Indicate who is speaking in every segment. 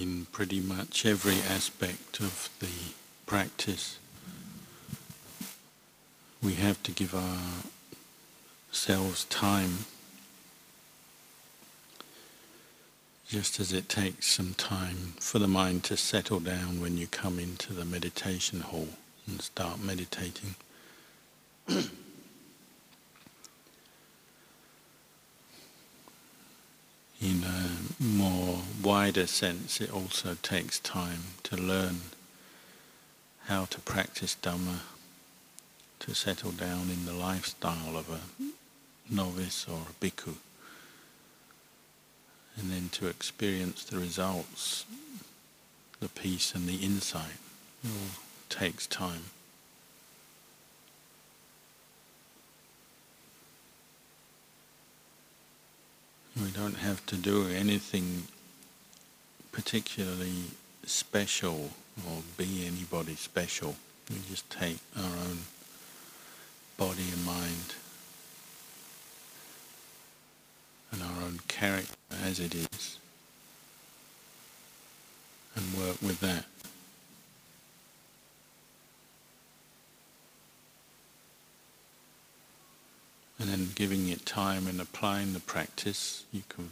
Speaker 1: in pretty much every aspect of the practice. We have to give ourselves time, just as it takes some time for the mind to settle down when you come into the meditation hall and start meditating. in a more wider sense, it also takes time to learn how to practice Dhamma, to settle down in the lifestyle of a novice or a bhikkhu, and then to experience the results, the peace and the insight. It all takes time. We don't have to do anything particularly special or be anybody special. We just take our own body and mind and our own character as it is and work with that. And then giving it time and applying the practice, you can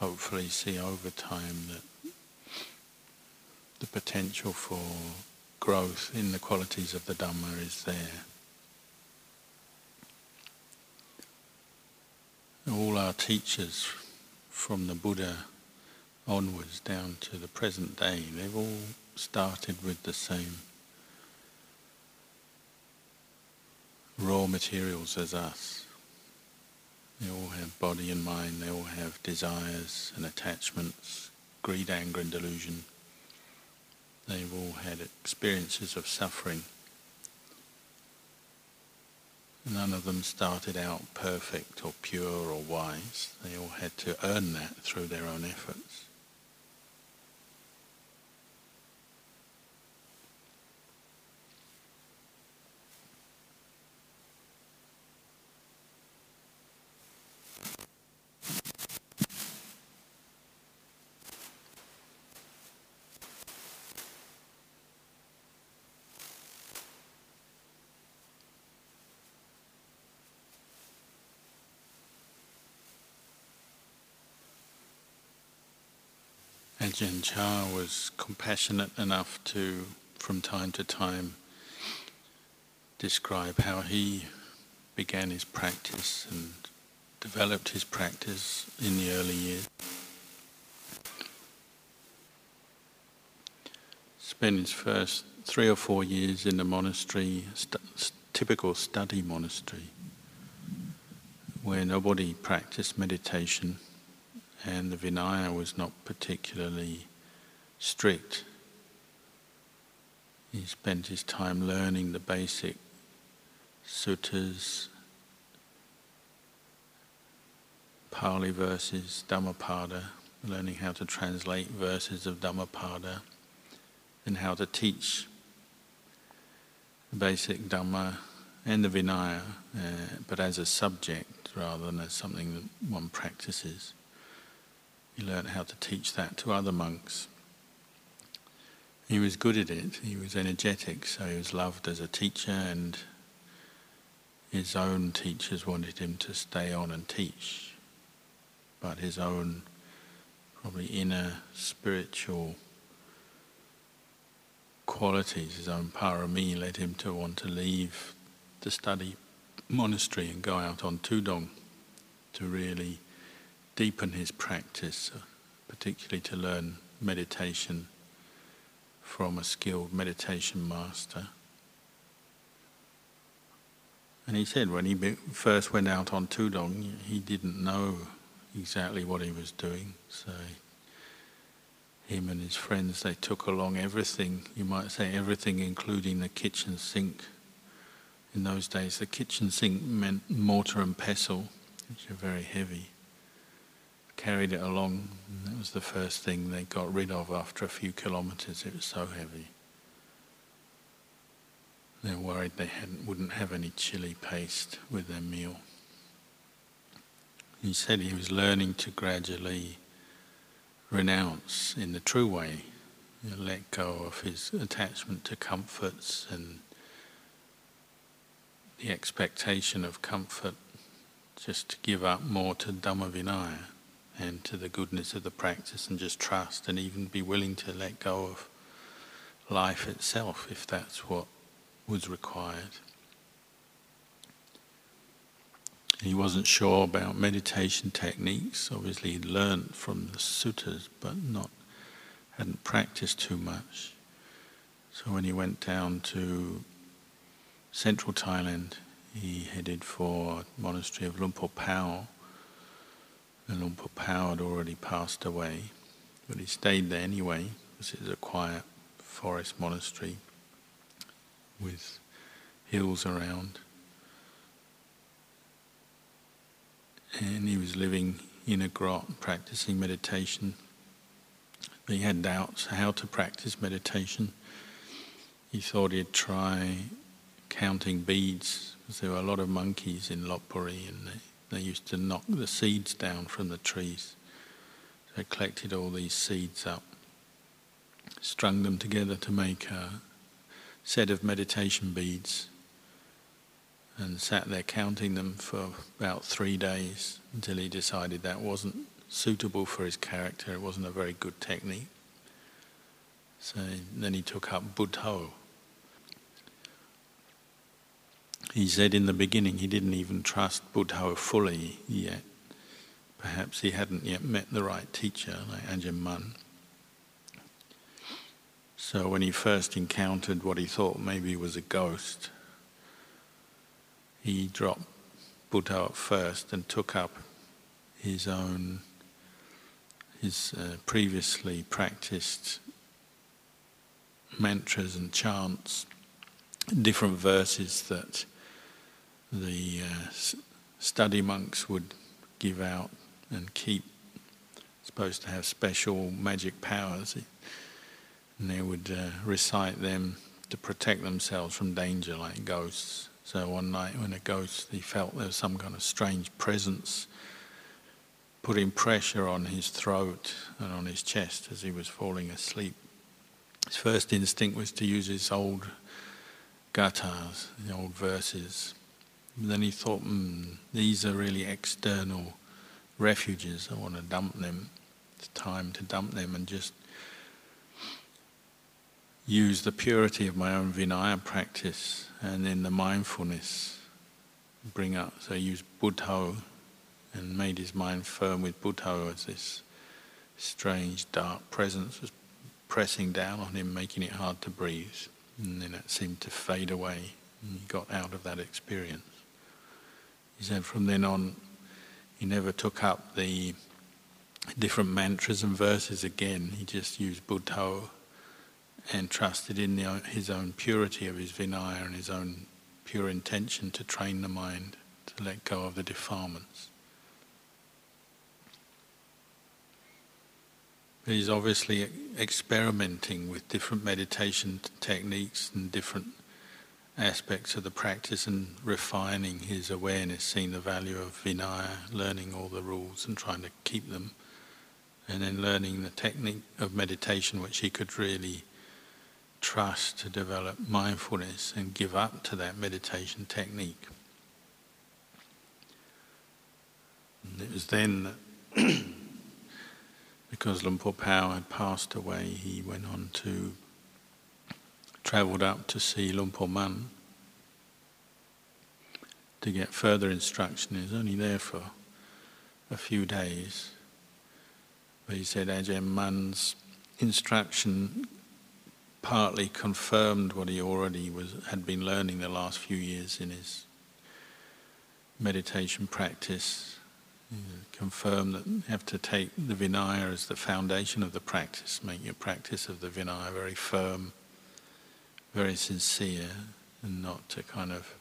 Speaker 1: hopefully see over time that the potential for growth in the qualities of the Dhamma is there. All our teachers from the Buddha onwards down to the present day, they've all started with the same raw materials as us. They all have body and mind, they all have desires and attachments, greed, anger and delusion. They've all had experiences of suffering. None of them started out perfect or pure or wise. They all had to earn that through their own efforts. Chah was compassionate enough to, from time to time, describe how he began his practice and developed his practice in the early years. Spent his first three or four years in the monastery, st- typical study monastery, where nobody practiced meditation and the Vinaya was not particularly strict. He spent his time learning the basic suttas, Pali verses, Dhammapada, learning how to translate verses of Dhammapada, and how to teach the basic Dhamma and the Vinaya, uh, but as a subject rather than as something that one practices. He learned how to teach that to other monks. He was good at it, he was energetic, so he was loved as a teacher, and his own teachers wanted him to stay on and teach. But his own, probably inner spiritual qualities, his own parami, led him to want to leave the study monastery and go out on Tudong to really deepen his practice, uh, particularly to learn meditation from a skilled meditation master. And he said when he first went out on Tudong, he didn't know exactly what he was doing. So him and his friends, they took along everything, you might say everything, including the kitchen sink. In those days, the kitchen sink meant mortar and pestle, which are very heavy carried it along. That was the first thing they got rid of after a few kilometres. It was so heavy. They were worried they wouldn't have any chili paste with their meal. he said he was learning to gradually renounce in the true way, you know, let go of his attachment to comforts and the expectation of comfort, just to give up more to Dhamma Vinaya and to the goodness of the practice and just trust and even be willing to let go of life itself if that's what was required. He wasn't sure about meditation techniques. Obviously, he'd learned from the suttas, but not hadn't practiced too much. So when he went down to central Thailand, he headed for monastery of Luang Por Pao. And Luang Por Pao had already passed away, but he stayed there anyway it was a quiet forest monastery with hills around. and he was living in a grot practicing meditation. But he had doubts how to practice meditation. He thought he'd try counting beads because there were a lot of monkeys in Lopburi and they, they used to knock the seeds down from the trees. He collected all these seeds up, strung them together to make a set of meditation beads and sat there counting them for about three days until he decided that wasn't suitable for his character, it wasn't a very good technique. So then he took up Buddho. He said in the beginning he didn't even trust Buddho fully yet. Perhaps he hadn't yet met the right teacher like Ajahn Mun. So when he first encountered what he thought maybe was a ghost, he dropped Buddho at first and took up his own, his uh, previously practiced mantras and chants, different verses that the uh, study monks would give out and keep, supposed to have special magic powers. And they would uh, recite them to protect themselves from danger, like ghosts. So one night when a ghost, he felt there was some kind of strange presence putting pressure on his throat and on his chest as he was falling asleep. His first instinct was to use his old gathas, the old verses. Then he thought, mm, these are really external refuges. I want to dump them. It's time to dump them and just use the purity of my own Vinaya practice and then the mindfulness bring up. So he used Buddho and made his mind firm with Buddho as this strange dark presence was pressing down on him, making it hard to breathe. And then it seemed to fade away and he got out of that experience. He said from then on he never took up the different mantras and verses again. He just used Buddho and trusted in the, his own purity of his Vinaya and his own pure intention to train the mind to let go of the defilements. He's obviously experimenting with different meditation techniques and different aspects of the practice and refining his awareness, seeing the value of Vinaya, learning all the rules and trying to keep them, and then learning the technique of meditation which he could really trust to develop mindfulness and give up to that meditation technique. And it was then that, because Luang Por Pao had passed away, he went on to, travelled up to see Luang Por Mun to get further instruction. He was only there for a few days. But he said Ajahn Mun's instruction partly confirmed what he already was had been learning the last few years in his meditation practice. confirmed that you have to take the Vinaya as the foundation of the practice, make your practice of the Vinaya very firm, very sincere, and not to kind of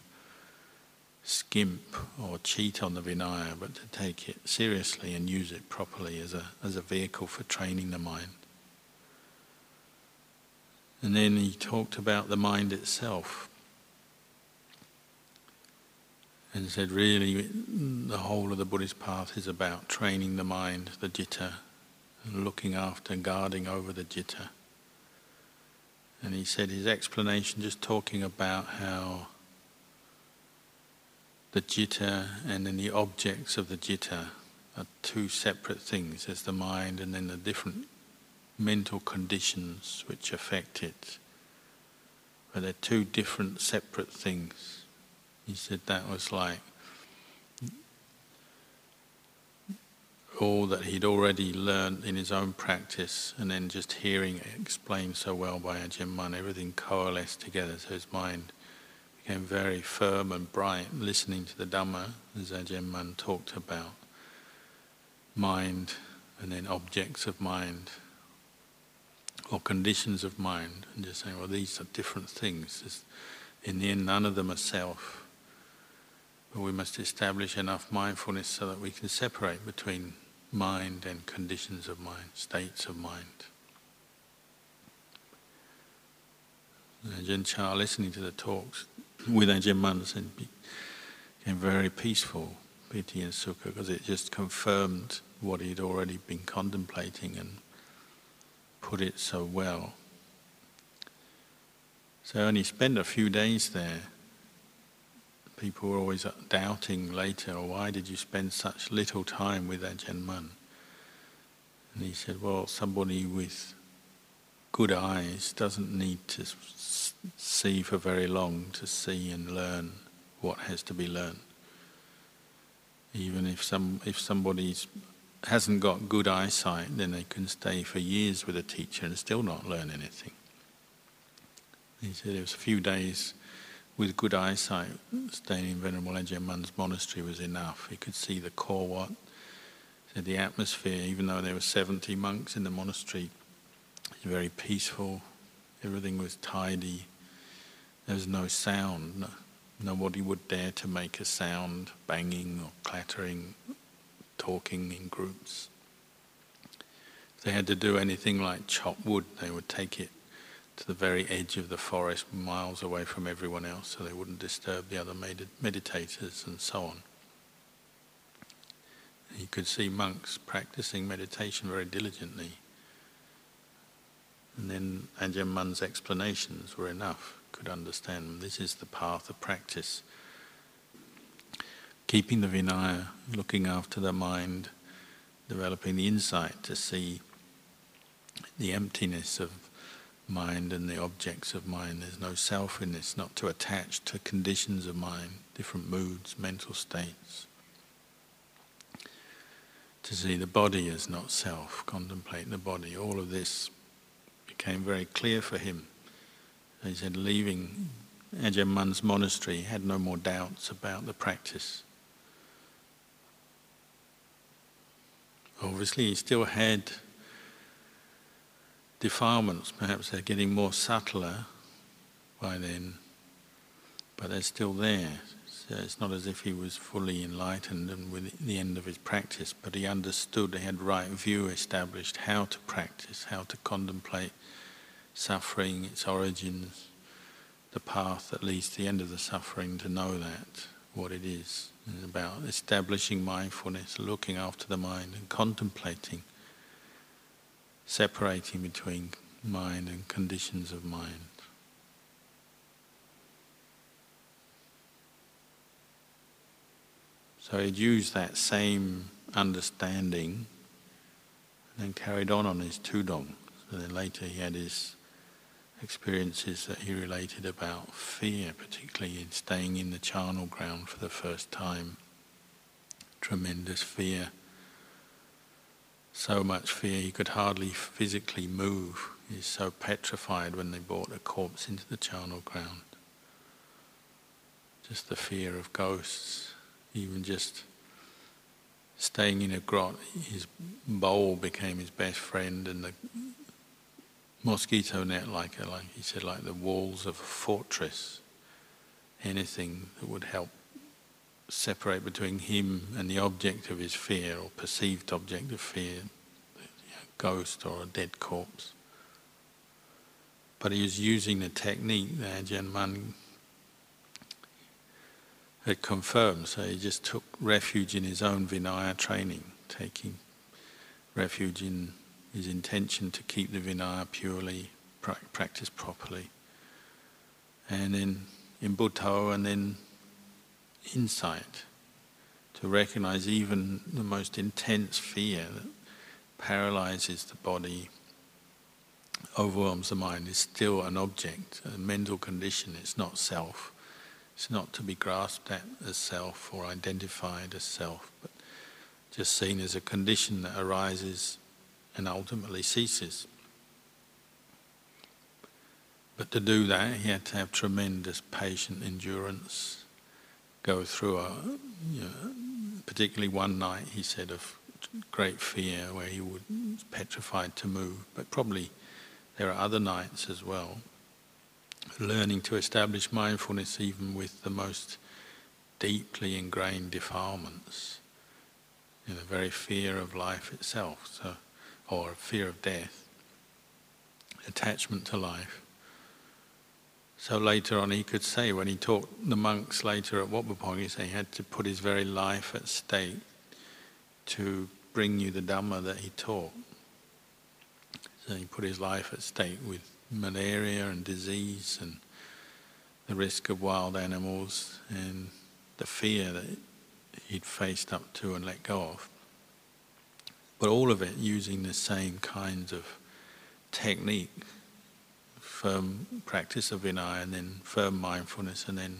Speaker 1: skimp or cheat on the Vinaya, but to take it seriously and use it properly as a, as a vehicle for training the mind. And then he talked about the mind itself. and said, really, the whole of the Buddhist path is about training the mind, the citta, and looking after, guarding over the citta. And he said his explanation, just talking about how the citta and then the objects of the citta are two separate things. There's the mind and then the different mental conditions which affect it. But they're two different separate things. He said that was like all that he'd already learned in his own practice and then just hearing it explained so well by Ajahn Mun, everything coalesced together so his mind became very firm and bright listening to the Dhamma as Ajahn Mun talked about mind and then objects of mind or conditions of mind and just saying, well, these are different things. In the end, none of them are self. But we must establish enough mindfulness so that we can separate between mind and conditions of mind, states of mind. Ajahn Chah, listening to the talks with Ajahn Mun, became very peaceful, piti and sukha, because it just confirmed what he'd already been contemplating and put it so well. So I only spent a few days there. People were always doubting later, oh, why did you spend such little time with Ajahn Mun? And he said, well, somebody with good eyes doesn't need to see for very long to see and learn what has to be learned. Even if some if somebody's hasn't got good eyesight, then they can stay for years with a teacher and still not learn anything. He said it was a few days with good eyesight, staying in Venerable Ajahn Mun's monastery was enough. He could see the core what. The atmosphere, even though there were 70 monks in the monastery, was very peaceful. Everything was tidy. There was no sound. No, nobody would dare to make a sound, banging or clattering talking in groups. If they had to do anything like chop wood, they would take it to the very edge of the forest, miles away from everyone else, so they wouldn't disturb the other med- meditators and so on. You could see monks practicing meditation very diligently. And then Ajahn Mun's explanations were enough, could understand this is the path of practice keeping the Vinaya, looking after the mind, developing the insight to see the emptiness of mind and the objects of mind. There's no self in this, not to attach to conditions of mind, different moods, mental states. To see the body as not self, contemplate the body. All of this became very clear for him. He said, leaving Ajahn Mun's monastery, he had no more doubts about the practice. Obviously, he still had defilements, perhaps they're getting more subtler by then, but they're still there. So it's not as if he was fully enlightened and with the end of his practice, but he understood, he had right view established how to practice, how to contemplate suffering, its origins, the path that leads to the end of the suffering, to know that, what it is. It's about establishing mindfulness, looking after the mind, and contemplating, separating between mind and conditions of mind. So he'd used that same understanding and then carried on on his tudong. So then later he had his experiences that he related about fear, particularly in staying in the charnel ground for the first time. Tremendous fear. So much fear he could hardly physically move. He's so petrified when they brought a corpse into the charnel ground. Just the fear of ghosts, even just staying in a grot, his bowl became his best friend, and the mosquito net, like like he said, like the walls of a fortress. Anything that would help separate between him and the object of his fear or perceived object of fear, know, ghost or a dead corpse. But he was using the technique that Ajahn Mun it confirmed. So he just took refuge in his own Vinaya training, taking refuge in his intention to keep the Vinaya purely, pra- practice properly. And then in Buddha, and then insight to recognize even the most intense fear that paralyzes the body, overwhelms the mind, is still an object, a mental condition, it's not self. It's not to be grasped at as self or identified as self, but just seen as a condition that arises and ultimately ceases. But to do that, he had to have tremendous patient endurance, go through a, you know, particularly one night, he said, of great fear where he was petrified to move, but probably there are other nights as well learning to establish mindfulness even with the most deeply ingrained defilements, know, the very fear of life itself, so, or fear of death, attachment to life. So later on, he could say, when he taught the monks later at Wat Pah he said he had to put his very life at stake to bring you the Dhamma that he taught. So he put his life at stake with malaria and disease and the risk of wild animals and the fear that he'd faced up to and let go of. But all of it using the same kinds of technique, firm practice of Vinaya and then firm mindfulness and then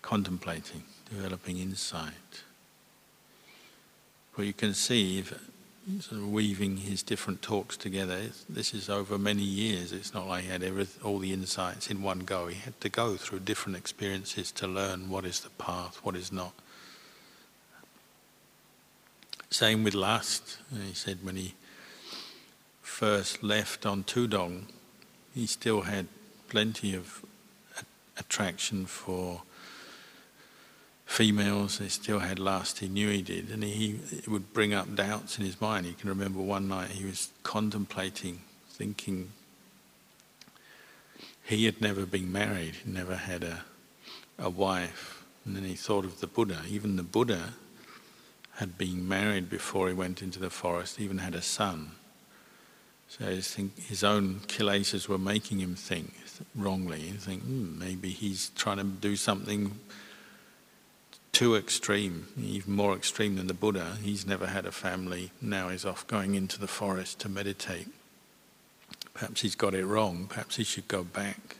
Speaker 1: contemplating, developing insight. But you can see sort of weaving his different talks together. This is over many years. It's not like he had every, all the insights in one go. He had to go through different experiences to learn what is the path, what is not. Same with lust. He said when he first left on Tudong, he still had plenty of attraction for females, He still had lust, he knew he did, and he, he would bring up doubts in his mind. He can remember one night he was contemplating, thinking he had never been married, he never had a, a wife, and then he thought of the Buddha. Even the Buddha had been married before he went into the forest, even had a son. So his, own kilesas were making him think wrongly. He think, hmm, maybe he's trying to do something too extreme, even more extreme than the Buddha. He's never had a family, now he's off going into the forest to meditate. Perhaps he's got it wrong, perhaps he should go back,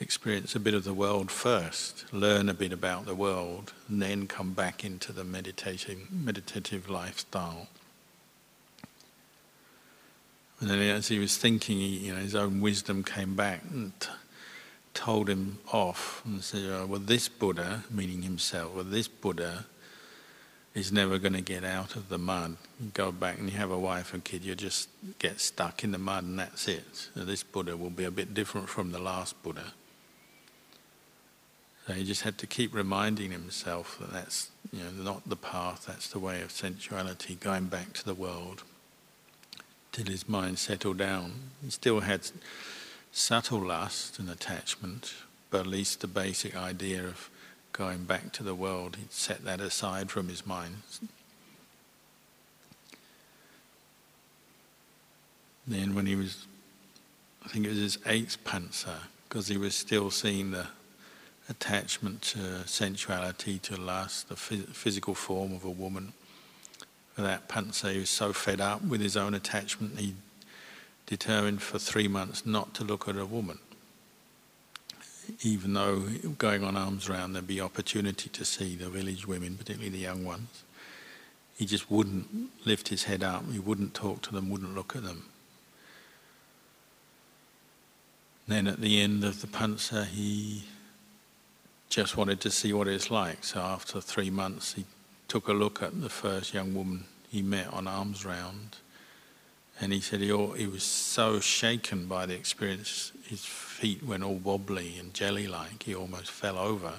Speaker 1: experience a bit of the world first, learn a bit about the world, and then come back into the meditating, meditative lifestyle. And then as he was thinking, you know, his own wisdom came back and told him off and said, oh, well, this Buddha, meaning himself, well, this Buddha is never going to get out of the mud. You go back and you have a wife and kid, you just get stuck in the mud and that's it. So this Buddha will be a bit different from the last Buddha. So he just had to keep reminding himself that that's you know, not the path, that's the way of sensuality, going back to the world till his mind settled down. He still had subtle lust and attachment, but at least the basic idea of going back to the world, he'd set that aside from his mind. Then, when he was, I think it was his eighth pansa, because he was still seeing the attachment to sensuality, to lust, the physical form of a woman. For that pansa, he was so fed up with his own attachment, he determined for three months not to look at a woman. Even though going on arms round there'd be opportunity to see the village women, particularly the young ones, he just wouldn't lift his head up, he wouldn't talk to them, wouldn't look at them. Then at the end of the pansa, he just wanted to see what it's like. So after three months, he took a look at the first young woman he met on arms round and he said he, he was so shaken by the experience, his feet went all wobbly and jelly like, he almost fell over.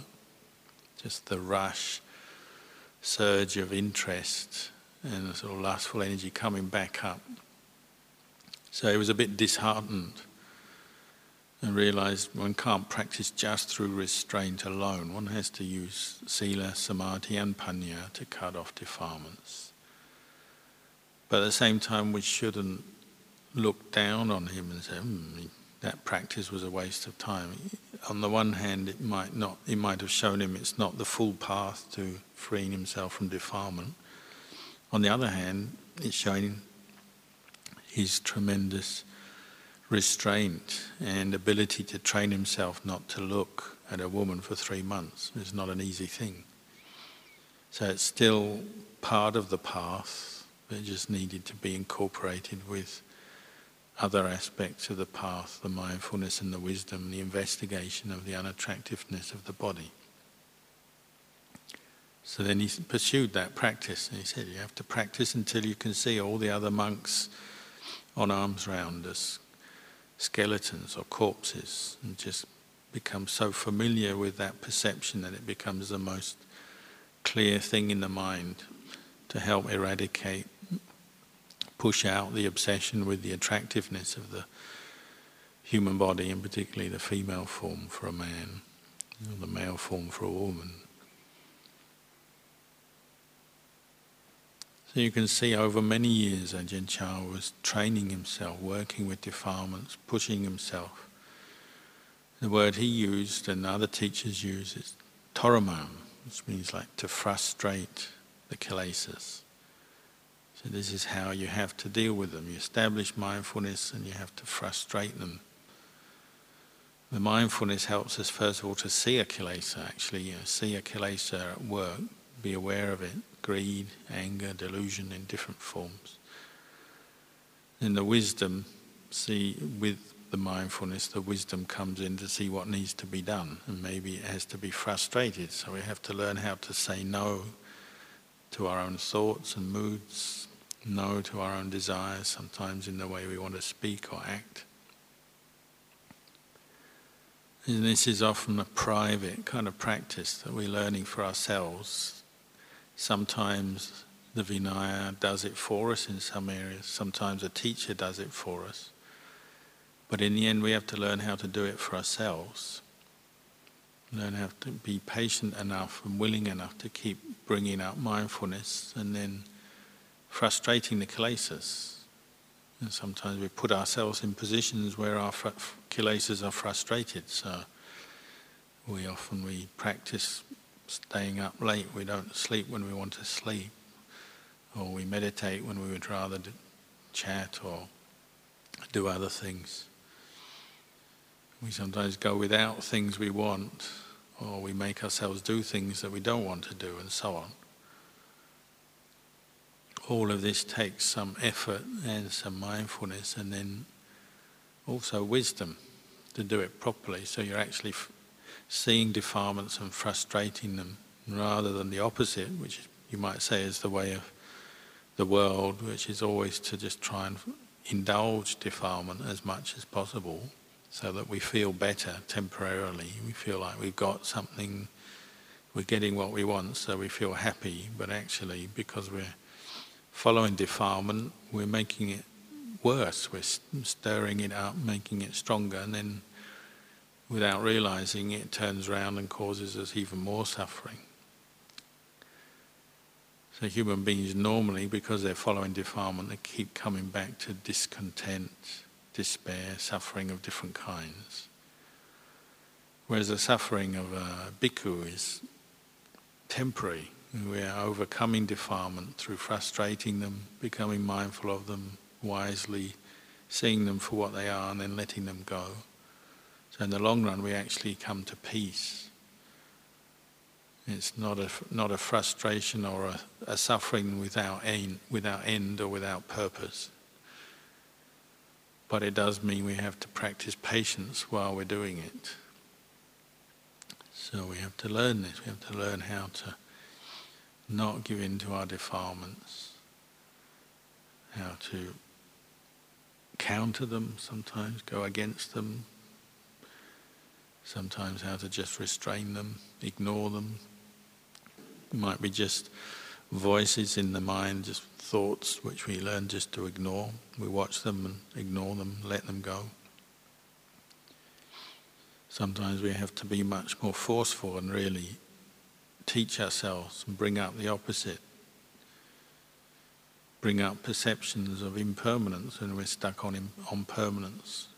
Speaker 1: Just the rush, surge of interest and a sort of lustful energy coming back up. So he was a bit disheartened. And realize one can't practice just through restraint alone. One has to use sila, samadhi, and panya to cut off defilements. But at the same time, we shouldn't look down on him and say, hmm, that practice was a waste of time. On the one hand, it might not, it might have shown him it's not the full path to freeing himself from defilement. On the other hand, it's showing his tremendous restraint and ability to train himself not to look at a woman for three months is not an easy thing. So it's still part of the path, but it just needed to be incorporated with other aspects of the path, the mindfulness and the wisdom, the investigation of the unattractiveness of the body. So then he pursued that practice, and he said, You have to practice until you can see all the other monks on arms round us skeletons or corpses and just become so familiar with that perception that it becomes the most clear thing in the mind to help eradicate, push out the obsession with the attractiveness of the human body, and particularly the female form for a man, or the male form for a woman. So you can see over many years Ajahn Chah was training himself, working with defilements, pushing himself. The word he used and other teachers use is toramam, which means like to frustrate the kilesas. So this is how you have to deal with them. You establish mindfulness and you have to frustrate them. The mindfulness helps us first of all to see a kilesa, actually, you know, see a kilesa at work, be aware of it, greed, anger, delusion in different forms. In the wisdom, see with the mindfulness, the wisdom comes in to see what needs to be done, and maybe it has to be frustrated. So we have to learn how to say no to our own thoughts and moods, no to our own desires, sometimes in the way we want to speak or act. And this is often a private kind of practice that we're learning for ourselves Sometimes the Vinaya does it for us in some areas, sometimes a teacher does it for us. But in the end, we have to learn how to do it for ourselves. Learn how to be patient enough and willing enough to keep bringing out mindfulness and then frustrating the kilesas. And sometimes we put ourselves in positions where our kilesas are frustrated. So we often we practice staying up late, we don't sleep when we want to sleep, or we meditate when we would rather chat or do other things. We sometimes go without things we want, or we make ourselves do things that we don't want to do, and so on. All of this takes some effort and some mindfulness, and then also wisdom to do it properly. So you're actually seeing defilements and frustrating them rather than the opposite, which you might say is the way of the world, which is always to just try and indulge defilement as much as possible so that we feel better temporarily. We feel like we've got something, we're getting what we want, so we feel happy, but actually, because we're following defilement, we're making it worse. We're stirring it up, making it stronger, and then without realizing it turns around and causes us even more suffering. So human beings normally, because they're following defilement, they keep coming back to discontent, despair, suffering of different kinds. Whereas the suffering of a bhikkhu is temporary. We are overcoming defilement through frustrating them, becoming mindful of them wisely, seeing them for what they are, and then letting them go. So in the long run, we actually come to peace. It's not a, not a frustration or a, a suffering without end, without end or without purpose. But it does mean we have to practice patience while we're doing it. So we have to learn this. We have to learn how to not give in to our defilements, how to counter them sometimes, go against them, sometimes how to just restrain them, ignore them. It might be just voices in the mind, just thoughts which we learn just to ignore. We watch them and ignore them, let them go. Sometimes we have to be much more forceful and really teach ourselves and bring up the opposite. Bring up perceptions of impermanence when we're stuck on, on permanence.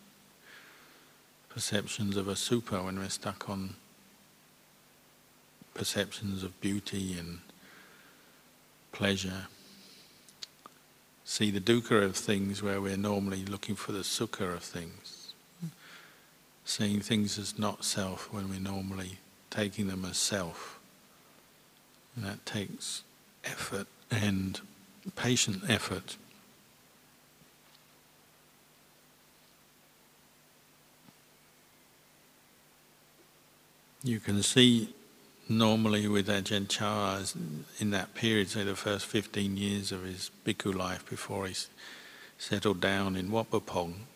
Speaker 1: Perceptions of asubha when we're stuck on perceptions of beauty and pleasure. See the dukkha of things where we're normally looking for the sukha of things seeing things as not self when we're normally taking them as self. And that takes effort and patient effort. You can see normally with Ajahn Chah in that period, say the first 15 years of his bhikkhu life before he settled down in Wat Pah Pong,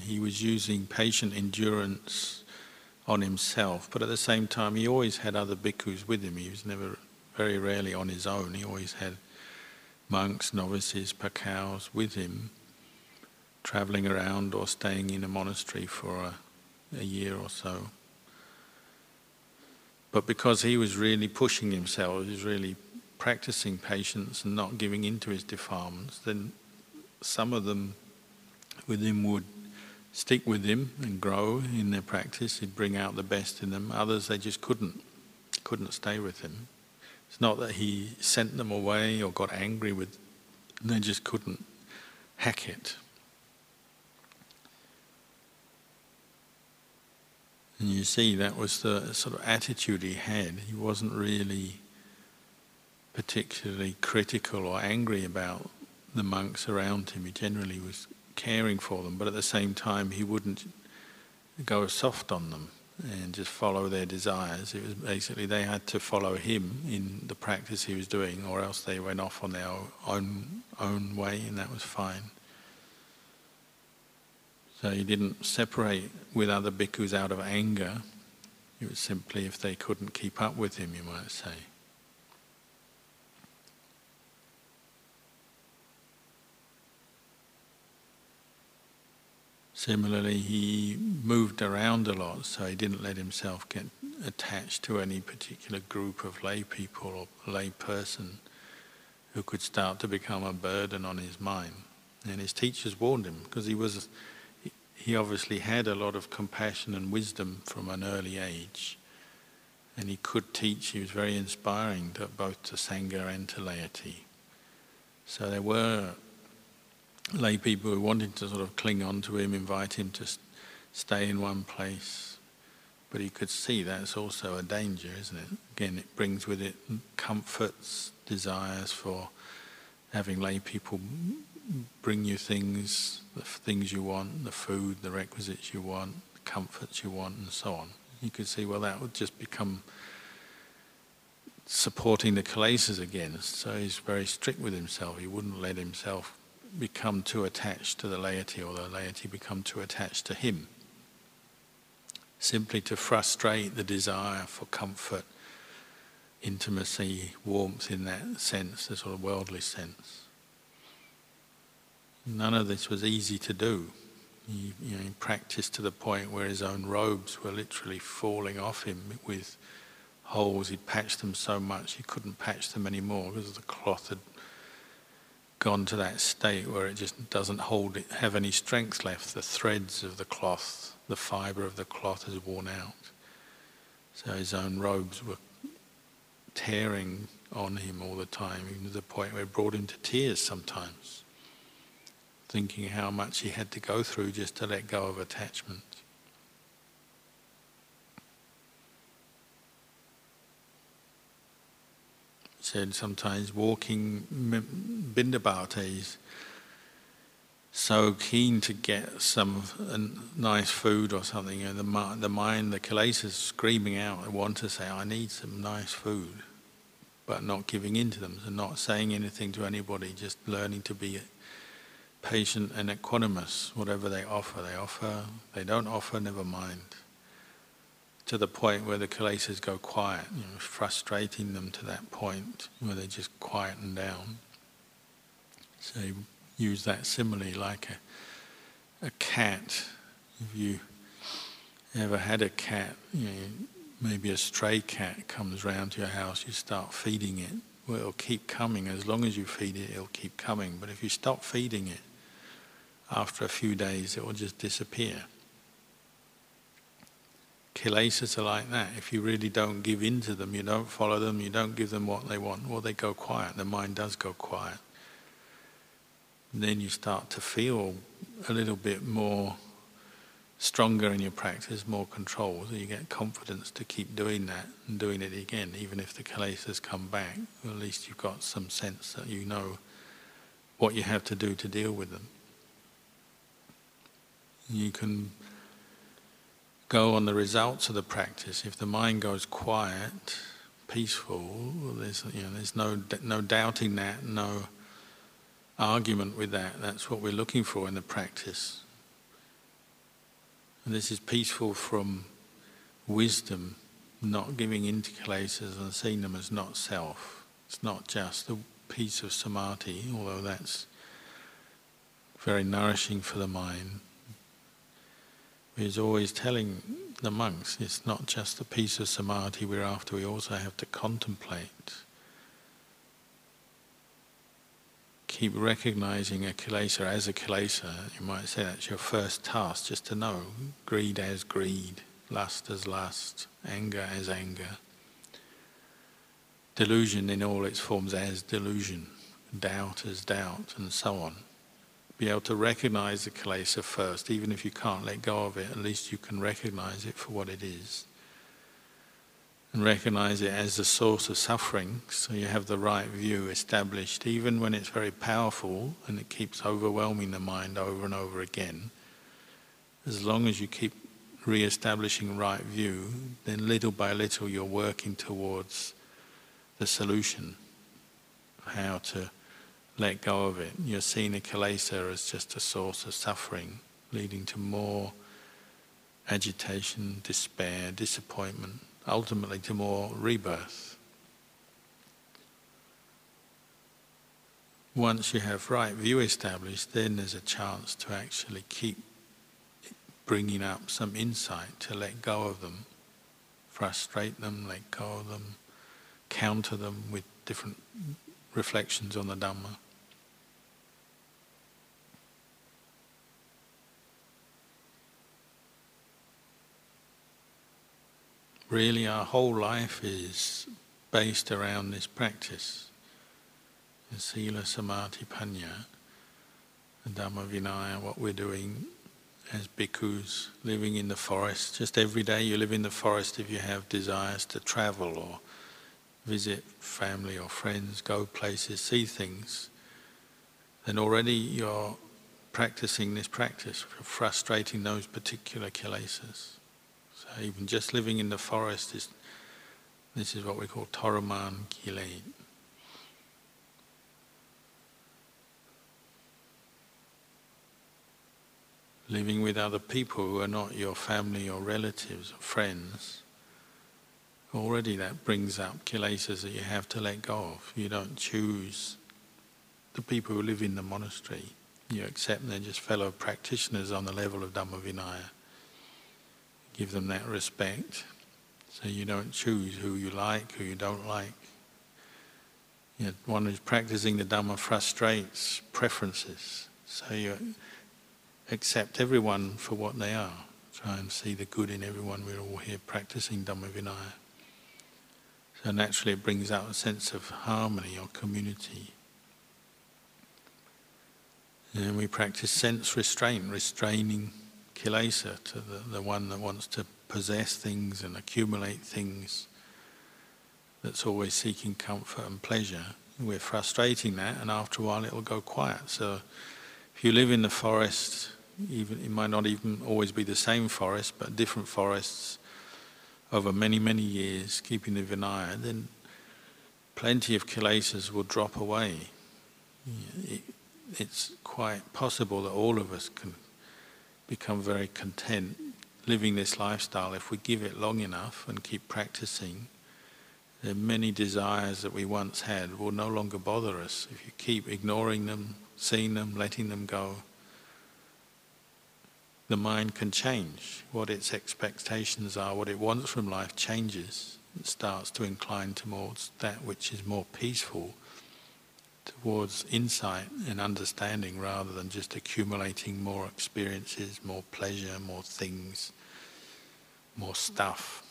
Speaker 1: he was using patient endurance on himself, but at the same time, he always had other bhikkhus with him. He was never, very rarely on his own. He always had monks, novices, pakhaus with him, traveling around or staying in a monastery for a, a year or so. But because he was really pushing himself, he was really practicing patience and not giving in to his defilements, then some of them with him would stick with him and grow in their practice. He'd bring out the best in them. Others, they just couldn't, couldn't stay with him. It's not that he sent them away or got angry with, they just couldn't hack it. And you see, that was the sort of attitude he had. He wasn't really particularly critical or angry about the monks around him. He generally was caring for them, but at the same time, he wouldn't go soft on them and just follow their desires. It was basically they had to follow him in the practice he was doing, or else they went off on their own own way, and that was fine. So he didn't separate with other bhikkhus out of anger. It was simply if they couldn't keep up with him, you might say. Similarly, he moved around a lot, so he didn't let himself get attached to any particular group of lay people or lay person who could start to become a burden on his mind. And his teachers warned him because he was, he obviously had a lot of compassion and wisdom from an early age, and he could teach. He was very inspiring to both to sangha and to laity. So there were lay people who wanted to sort of cling on to him, invite him to stay in one place. But he could see that's also a danger, isn't it? Again, it brings with it comforts, desires for having lay people bring you things, the things you want, the food, the requisites you want, the comforts you want, and so on. You could see, well, that would just become supporting the kilesas again. So he's very strict with himself. He wouldn't let himself become too attached to the laity or the laity become too attached to him. Simply to frustrate the desire for comfort, intimacy, warmth in that sense, the sort of worldly sense. None of this was easy to do. He, you know, he practiced to the point where his own robes were literally falling off him with holes. He'd patched them so much he couldn't patch them anymore because the cloth had gone to that state where it just doesn't hold it, have any strength left. The threads of the cloth, the fibre of the cloth has worn out. So his own robes were tearing on him all the time, even to the point where it brought him to tears sometimes, thinking how much he had to go through just to let go of attachment. said sometimes walking pindapata is so keen to get some nice food or something, and the, the mind, the kilesa is screaming out, I want to say, I need some nice food, but not giving in to them, and not saying anything to anybody, just learning to be patient and equanimous, whatever they offer. They offer, they don't offer, never mind to the point where the kilesas go quiet, you know, frustrating them to that point where they just quieten down. So use that simile like a, a cat. If you ever had a cat, you know, maybe a stray cat comes round to your house, you start feeding it. Well, it'll keep coming. As long as you feed it, it'll keep coming. But if you stop feeding it, after a few days, it will just disappear. Kilesas are like that. If you really don't give in to them, you don't follow them, you don't give them what they want, well, they go quiet. The mind does go quiet. And then you start to feel a little bit more stronger in your practice, more control, so you get confidence to keep doing that and doing it again, even if the kilesas come back. At least you've got some sense that you know what you have to do to deal with them. You can go on the results of the practice. If the mind goes quiet, peaceful, there's you know there's no no doubting that, no argument with that. That's what we're looking for in the practice. And this is peaceful from wisdom, not giving into kilesas and seeing them as not self. It's not just the peace of samadhi, although that's very nourishing for the mind. He's always telling the monks it's not just the peace of samadhi we're after, we also have to contemplate keep recognizing a kilesa as a kilesa, you might say that's your first task, just to know greed as greed, lust as lust, anger as anger, delusion in all its forms as delusion, doubt as doubt, and so on. Be able to recognize the kilesa first, even if you can't let go of it, at least you can recognize it for what it is and recognize it as the source of suffering, so you have the right view established, even when it's very powerful and it keeps overwhelming the mind over and over again. As long as you keep re establishing right view, then little by little you're working towards the solution of how to let go of it. You're seeing a kilesa as just a source of suffering, leading to more agitation, despair, disappointment ultimately to more rebirth. Once you have right view established, then there's a chance to actually keep bringing up some insight to let go of them, frustrate them, let go of them, counter them with different reflections on the Dhamma. Really our whole life is based around this practice. The Sila, Samadhi, Panya, the Dhamma Vinaya, what we're doing as bhikkhus living in the forest. Just every day you live in the forest if you have desires to travel or visit family or friends, go places, see things, then already you're practicing this practice, frustrating those particular kilesas even just living in the forest is this is what we call Toraman Kilet. Living with other people who are not your family or relatives or friends, already that brings up kilesas that you have to let go of. You don't choose the people who live in the monastery. You accept they're just fellow practitioners on the level of Dhamma Vinaya give them that respect. So you don't choose who you like, who you don't like. You know, one who's practicing the Dhamma frustrates preferences. So you accept everyone for what they are. Try and see the good in everyone. We're all here practicing Dhamma Vinaya. So naturally it brings out a sense of harmony or community. And we practice sense restraint, restraining kilesa, to the, the one that wants to possess things and accumulate things, that's always seeking comfort and pleasure. We're frustrating that, and after a while it will go quiet. So if you live in the forest, even it might not even always be the same forest, but different forests over many, many years, keeping the Vinaya, then plenty of kilesas will drop away. It, it's quite possible that all of us can become very content living this lifestyle if we give it long enough and keep practicing. The many desires that we once had will no longer bother us if you keep ignoring them, seeing them, letting them go. the mind can change. What its expectations are, what it wants from life changes. It starts to incline towards that which is more peaceful, towards insight and understanding rather than just accumulating more experiences, more pleasure, more things, more stuff.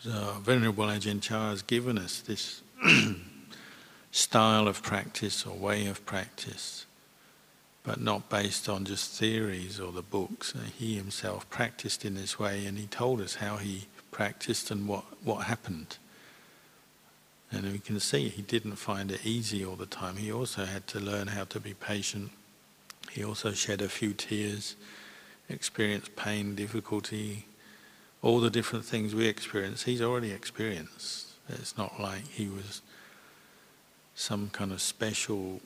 Speaker 1: So Venerable Ajahn Chah has given us this style of practice or way of practice, but not based on just theories or the books. He himself practiced in this way and he told us how he practiced and what, what happened. And we can see he didn't find it easy all the time. He also had to learn how to be patient. He also shed a few tears, experienced pain, difficulty, all the different things we experience, he's already experienced. It's not like he was some kind of special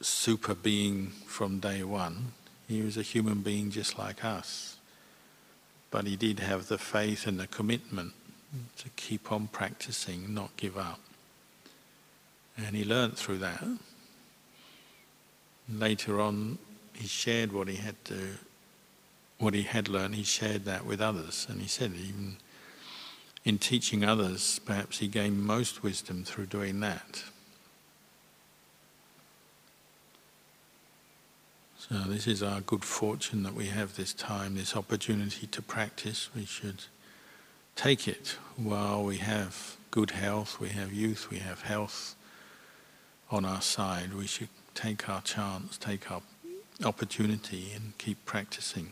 Speaker 1: super being from day one. He was a human being just like us. But he did have the faith and the commitment to keep on practicing, not give up. And he learnt through that. Later on, he shared what he had to, what he had learned. He shared that with others, and he said even in teaching others, perhaps he gained most wisdom through doing that. So this is our good fortune that we have this time, this opportunity to practice. We should take it while we have good health, we have youth, we have health on our side. We should take our chance, take our opportunity and keep practicing.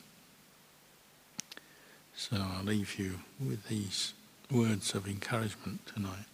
Speaker 1: So I'll leave you with these words of encouragement tonight.